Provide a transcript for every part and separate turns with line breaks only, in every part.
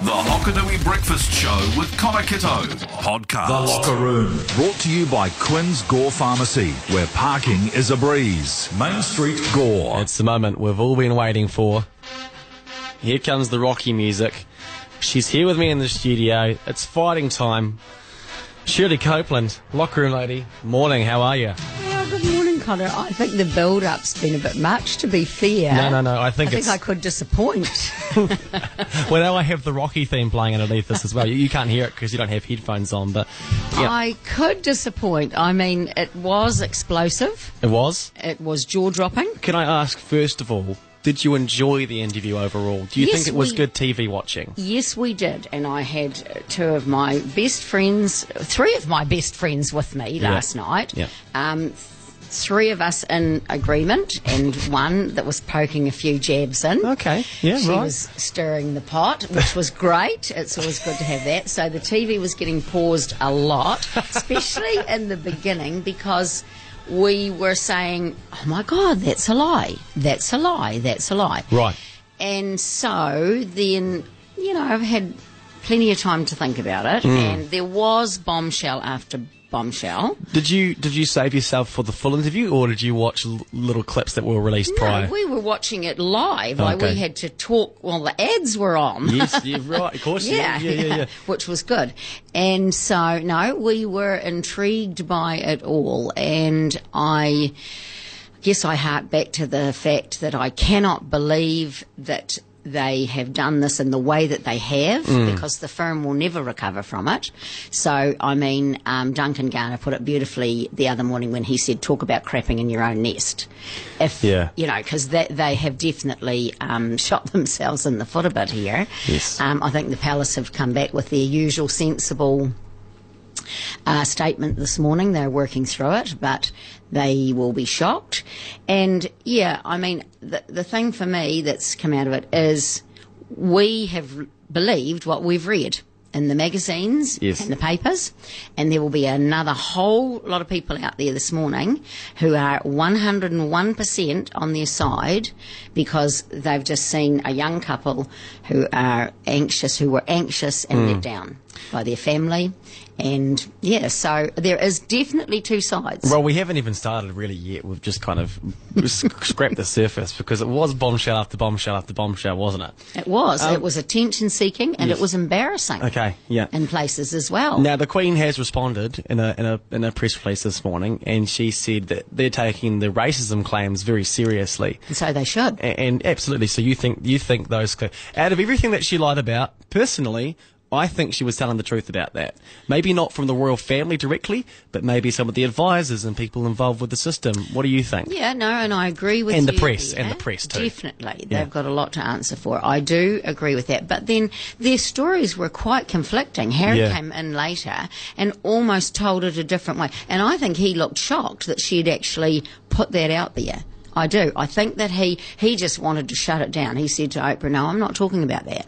The Hokonui Breakfast Show with Connor Kitto. Podcast.
The Locker Room, brought to you by Quinn's Gore Pharmacy, where parking is a breeze. Main Street Gore.
It's the moment we've all been waiting for. Here comes the Rocky music. She's here with me in the studio. It's fighting time. Shirley Copeland, locker room lady. Morning, how are you?
Yeah, good morning, Connor. I think the build-up's been a bit much, to be fair.
No, no, no. I
I
think
think. I could disappoint.
well, now I have the Rocky theme playing underneath this as well. You, you can't hear it because you don't have headphones on, but yeah,
I could disappoint. I mean, it was explosive.
it was.
It was jaw-dropping.
Can I ask, first of all, did you enjoy the interview overall? Do you
Yes,
think it was
we-
good TV watching?
Yes, we did, and I had uh, two of my best friends, three of my best friends with me
Yeah.
last night.
Yeah.
Um, three of us in agreement, and one that was poking a few jabs in.
Okay, yeah,
she
right.
was stirring the pot, which was great. It's always good to have that. So the TV was getting paused a lot, especially in the beginning, because we were saying, "Oh my God, that's a lie! That's a lie! That's a lie!"
Right.
And so then, you know, I've had plenty of time to think about it,
Hmm.
and there was bombshell after bombshell.
Did you did you save yourself for the full interview, or did you watch l- little clips that were released prior?
No, we were watching it live. Like
Okay.
we had to talk while the ads were on.
yes, you're right. Of course,
Yeah,
yeah, yeah, yeah.
which was good. And so, no, we were intrigued by it all. And I guess I hark back to the fact that I cannot believe that they have done this in the way that they have
Mm.
because the firm will never recover from it. So, I mean, um, Duncan Garner put it beautifully the other morning when he said, talk about crapping in your own nest. If,
Yeah.
you know, because they have definitely um, shot themselves in the foot a bit here.
Yes.
Um, I think the Palace have come back with their usual sensible uh, statement this morning. They're working through it, but they will be shocked. And yeah, I mean, the, the thing for me that's come out of it is we have believed what we've read in the magazines
Yes.
and the papers, and there will be another whole lot of people out there this morning who are 101% on their side because they've just seen a young couple who are anxious, who were anxious and
Hmm.
let down by their family. And yeah, so there is definitely two sides.
Well, we haven't even started really yet. We've just kind of scrapped the surface because it was bombshell after bombshell after bombshell, wasn't it?
It was. it was attention seeking and
Um, yes.
it was embarrassing.
Okay, yeah.
In places as well.
Now the Queen has responded in a in a in a press release this morning, and she said that they're taking the racism claims very seriously.
And so they should.
A- And absolutely, so you think you think those out of everything that she lied about, personally, I think she was telling the truth about that. Maybe not from the royal family directly, but maybe some of the advisors and people involved with the system. What do you think?
Yeah, no, and I agree with
And
you.
the press, and the press too.
Definitely. They've got a lot to answer for. I do agree with that. But then their stories were quite conflicting. Harry
Yeah.
came in later and almost told it a different way. And I think he looked shocked that she'd actually put that out there. I do. I think that he, he just wanted to shut it down. He said to Oprah, no, I'm not talking about that.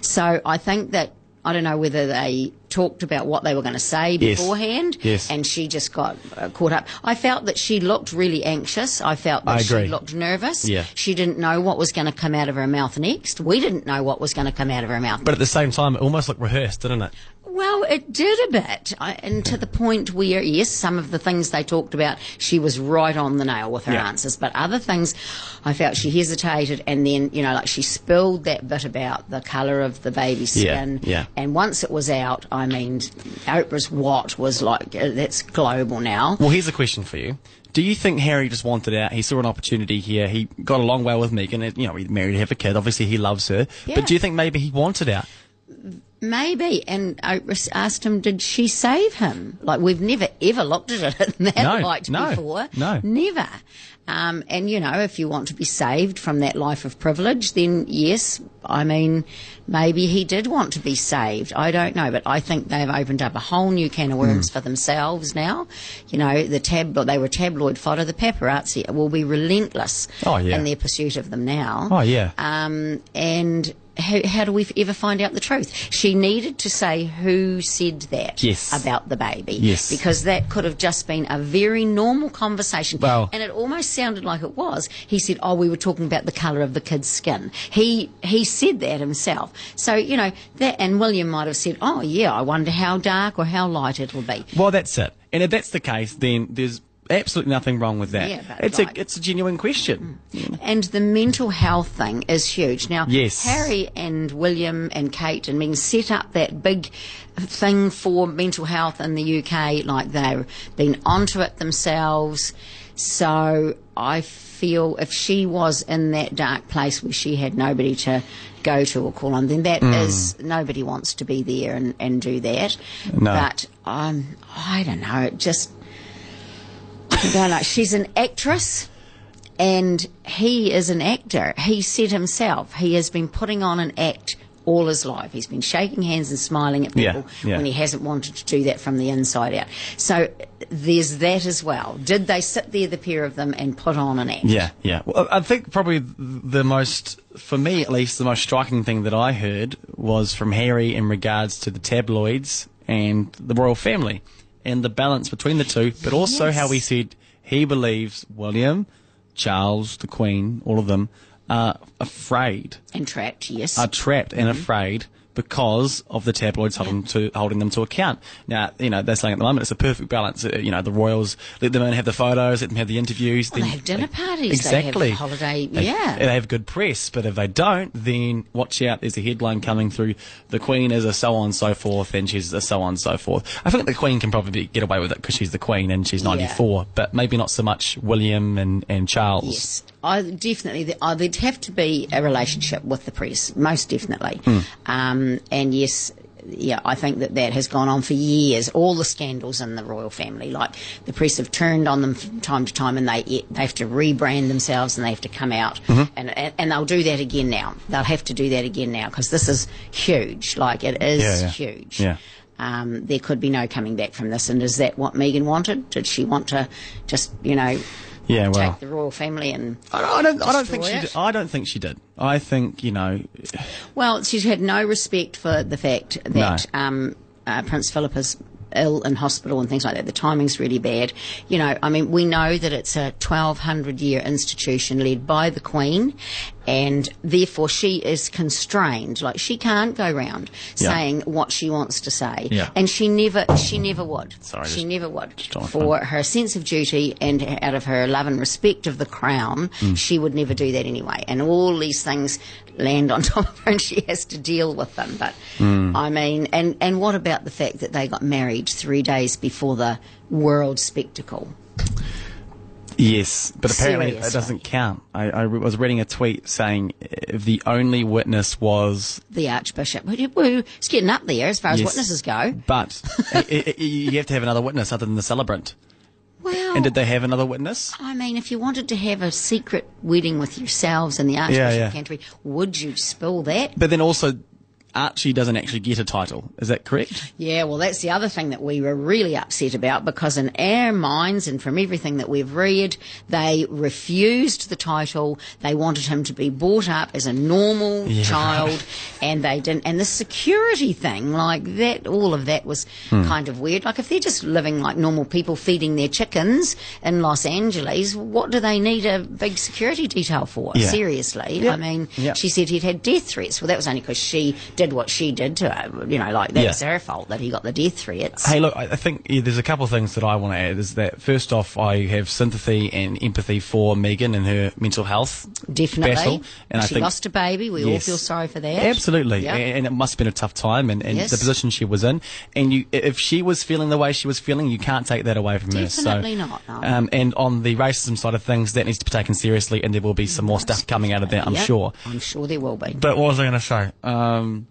So I think that, I don't know whether they talked about what they were going to say
Yes.
beforehand
Yes.
and she just got uh, caught up. I felt that she looked really anxious. I felt that
I
she looked nervous.
Yeah.
She didn't know what was going to come out of her mouth next. We didn't know what was going to come out of her mouth.
But at the same time, it almost looked rehearsed, didn't it?
Well, it did a bit, I, and to the point where, yes, some of the things they talked about, she was right on the nail with her
Yeah.
answers. But other things, I felt she hesitated, and then, you know, like she spilled that bit about the colour of the baby's skin.
yeah. yeah.
And once it was out, I mean, Oprah's what was like, uh, that's global now.
Well, here's a question for you. Do you think Harry just wanted out? He saw an opportunity here. He got along well with Meghan. and, You know, he married, have a kid. Obviously, he loves her.
Yeah.
But do you think maybe he wanted out?
Maybe. And I asked him, did she save him? Like, we've never ever looked at it in that
No,
light
no,
before.
no.
Never. Um, and, you know, if you want to be saved from that life of privilege, then yes, I mean, maybe he did want to be saved. I don't know. But I think they've opened up a whole new can of worms
Hmm.
for themselves now. You know, the tab, they were tabloid fodder. The paparazzi will be relentless
Oh, yeah.
in their pursuit of them now.
Oh, yeah.
Um, and how, how do we ever find out the truth? She needed to say who said that
Yes.
about the baby.
Yes.
Because that could have just been a very normal conversation.
Well-
and it almost sounded like it was. He said, "Oh, we were talking about the colour of the kid's skin." He he said that himself. So you know that, and William might have said, "Oh, yeah, I wonder how dark or how light it'll be."
Well, that's it. And if that's the case, then there's absolutely nothing wrong with that.
Yeah,
it's a it's a genuine question.
And the mental health thing is huge. Now,
Yes.
Harry and William and Kate and Meghan set up that big thing for mental health in the UK, like they've been onto it themselves. So I feel if she was in that dark place where she had nobody to go to or call on, then that is nobody wants to be there and, and do that.
No.
But um, I don't know. It just I don't. She's an actress and he is an actor. He said himself he has been putting on an act all his life. He's been shaking hands and smiling at
Yeah,
people
yeah.
when he hasn't wanted to do that from the inside out. So there's that as well. Did they sit there, the pair of them, and put on an act?
Yeah, yeah. Well, I think probably the most, for me at least, the most striking thing that I heard was from Harry in regards to the tabloids and the royal family and the balance between the two, but also
Yes.
how he said he believes William, Charles, the Queen, all of them are afraid,
And trapped, yes.
are trapped and mm-hmm. afraid because of the tabloids holding to holding them to account. Now, you know, they're saying at the moment it's a perfect balance. Uh, You know, the royals let them in, have the photos, let them have the interviews.
Well, they have dinner parties, they have
Exactly.
holiday-
They-
yeah.
They have good press, but if they don't, then watch out. There's a headline coming through. The Queen is a so on and so forth, and she's a so on and so forth. I think the Queen can probably get away with it because she's the Queen and she's 94, but maybe not so much William and, and Charles.
Yes, I definitely. Uh, there'd have to be a relationship with the press, most definitely.
Hmm.
Um, and yes, yeah, I think that that has gone on for years. All the scandals in the royal family, like the press have turned on them from time to time, and they they have to rebrand themselves and they have to come out,
Mm-hmm.
and, and and they'll do that again now. They'll have to do that again now because this is huge. Like it is
Yeah, yeah.
huge.
Yeah.
Um, there could be no coming back from this. And is that what Meghan wanted? Did she want to just, you know,
Yeah, well.
take the royal family and
I don't, I don't, think she.
it?
Did. I don't think she did. I think you know.
Well, she's had no respect for the fact that um, uh, Prince Philip is ill in hospital and things like that. The timing's really bad. You know, I mean, we know that it's a 1200 year institution led by the Queen, and therefore she is constrained. Like she can't go round
Yeah.
saying what she wants to say,
Yeah.
and she never, she never would.
Sorry,
she never would. For her sense of duty and out of her love and respect of the crown,
Mm.
she would never do that anyway. And all these things land on top of her and she has to deal with them. But
Mm.
I mean, and, and what about the fact that they got married three days before the world spectacle?
Yes, but apparently
Seriously.
it doesn't count. I, I was reading a tweet saying eh, the only witness was
The Archbishop. Woo, it's getting up there as far as witnesses go.
But i i you have to have another witness other than the celebrant.
Well,
And did they have another witness?
I mean, if you wanted to have a secret wedding with yourselves and the Archbishop
yeah.
of Canterbury, would you spill that?
But then also, Archie doesn't actually get a title. Is that correct?
Yeah, well, that's the other thing that we were really upset about because, in our minds and from everything that we've read, they refused the title. They wanted him to be brought up as a normal child, and they didn't. And the security thing, like that, all of that was hmm. kind of weird. Like, if they're just living like normal people feeding their chickens in Los Angeles, what do they need a big security detail for?
Yeah.
Seriously.
Yeah.
I mean,
Yeah.
she said he'd had death threats. Well, that was only because she did what she did to her. You know, like that
Yeah.
was her fault that he got the death threats.
Hey, look, I I think yeah, there's a couple of things that I want to add. Is that first off, I have sympathy and empathy for Meghan and her mental health
Definitely.
battle, and I
she
think
lost a baby. We all feel sorry for that.
Absolutely,
Yeah.
and, and it must have been a tough time, and, and
Yes.
the position she was in. And you, if she was feeling the way she was feeling, you can't take that away from
Definitely
her. So,
not, no.
Um, and on the racism side of things, that needs to be taken seriously, and there will be some more stuff coming out of that, I'm
Yep,
sure.
I'm sure there will be.
But what was I going to say? Um,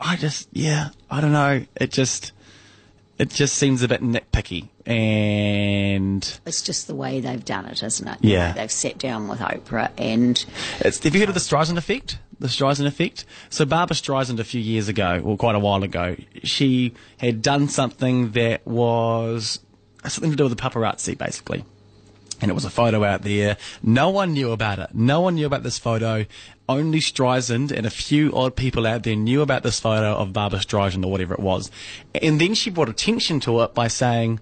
I just, yeah, I don't know. It just, it just seems a bit nitpicky, and
It's just the way they've done it, isn't it?
Yeah.
they've sat down with Oprah and
It's, have you heard of the Streisand effect? The Streisand effect. So Barbra Streisand a few years ago, or quite a while ago, she had done something that was something to do with the paparazzi, basically. And it was a photo out there. No one knew about it. No one knew about this photo only Streisand and a few odd people out there knew about this photo of Barbra Streisand or whatever it was. And then she brought attention to it by saying,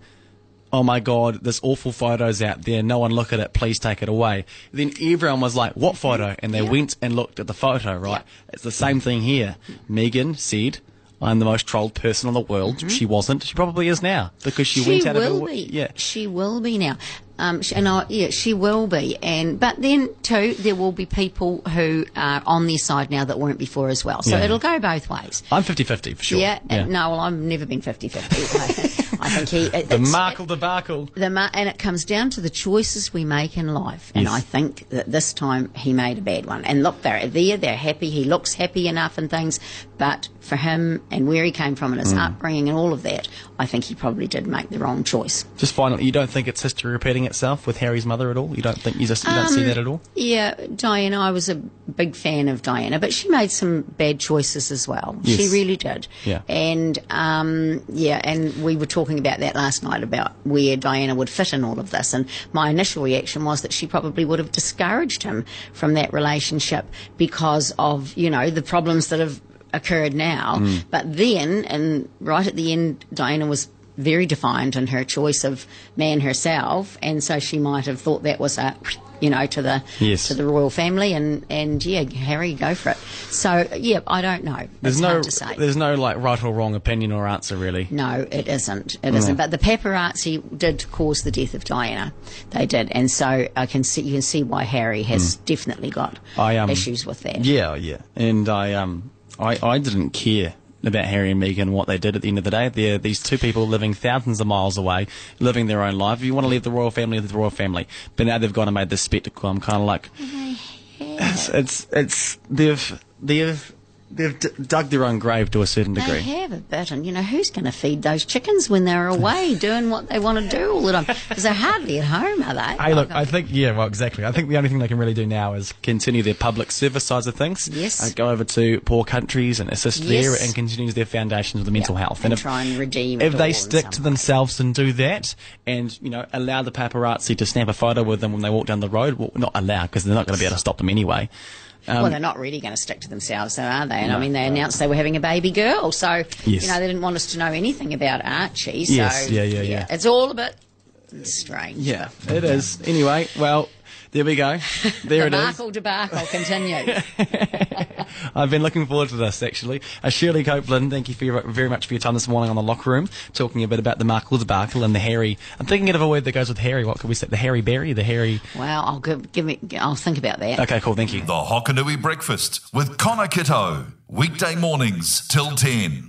oh my god, this awful photo's out there. No one look at it. Please take it away. Then everyone was like, what photo? And they
Yeah.
went and looked at the photo, right?
Yeah.
It's the same thing here. Meghan said, I'm the most trolled person in the world. Mm-hmm. She wasn't. She probably is now because she,
she
went out
will
of her
be.
Yeah.
she will be now. Um, and I, yeah, she will be. And but then too, there will be people who are on their side now that weren't before as well. So
Yeah.
it'll go both ways.
I'm 50-50 for sure.
Yeah, and no, well, I've never been 50-50. I think he. It,
The Markle debacle.
the ma- and it comes down to the choices we make in life. And
Yes.
I think that this time he made a bad one. And look, they're there, they're happy. He looks happy enough and things. But for him and where he came from and his
Mm.
upbringing and all of that, I think he probably did make the wrong choice.
Just finally, you don't think it's history repeating itself with Harry's mother at all? You don't think you just you don't
Um,
see that at all?
Yeah, Diana, I was a big fan of Diana, but she made some bad choices as well. She really did.
Yeah.
And, um, yeah, and we were talking about that last night about where Diana would fit in all of this. And my initial reaction was that she probably would have discouraged him from that relationship because of, you know, the problems that have occurred now.
Mm.
But then, and right at the end, Diana was very defiant in her choice of man herself, and so she might have thought that was a, you know, to the
Yes.
to the royal family, and and yeah, Harry, go for it. So yeah, I don't know.
There's
it's
no
hard to say.
there's no like right or wrong opinion or answer really.
No, it isn't. It not But the paparazzi did cause the death of Diana. They did, and so I can see you can see why Harry has definitely got.
I, um,
issues with that.
Yeah, yeah. And I um I, I didn't care about Harry and Meghan and what they did at the end of the day. They're these two people living thousands of miles away, living their own life. If you want to leave the royal family, leave the royal family. But now they've gone and made this spectacle. I'm kind of like, oh it's, it's it's they've they've they've d- dug their own grave to a certain
They
degree.
have a bit, and you know who's going to feed those chickens when they're away doing what they want to do all the time? Because they're hardly at home, are they?
Hey, look, I think, yeah, well, exactly. I think the only thing they can really do now is continue their public service sides of things.
Yes.
Uh, go over to poor countries and assist
Yes.
there and continue their foundations of the mental health.
and try and redeem
If
it
they
all in
stick
some
to
way.
themselves and do that and, you know, allow the paparazzi to snap a photo with them when they walk down the road, well, not allow, because they're not going to be able to stop them anyway. Um,
well, they're not really going to stick to themselves, though, are they? And I mean, they announced they were having a baby girl, so
Yes.
you know they didn't want us to know anything about Archie. So
Yes, yeah, yeah, yeah.
it's all a bit strange.
yeah, it is. Anyway, well, there we go. There it
the
is.
Markle debacle continues.
I've been looking forward to this actually. Uh, Shirley Copeland, thank you for your, very much for your time this morning on the locker room, talking a bit about the Markle debacle and the Harry. I'm thinking of a word that goes with Harry. What could we say? The Harry Berry, the Harry.
well, I'll give, give me. I'll think about that.
Okay, cool. Thank you.
The Hokonui Breakfast with Connor Kitto. Weekday mornings till 10.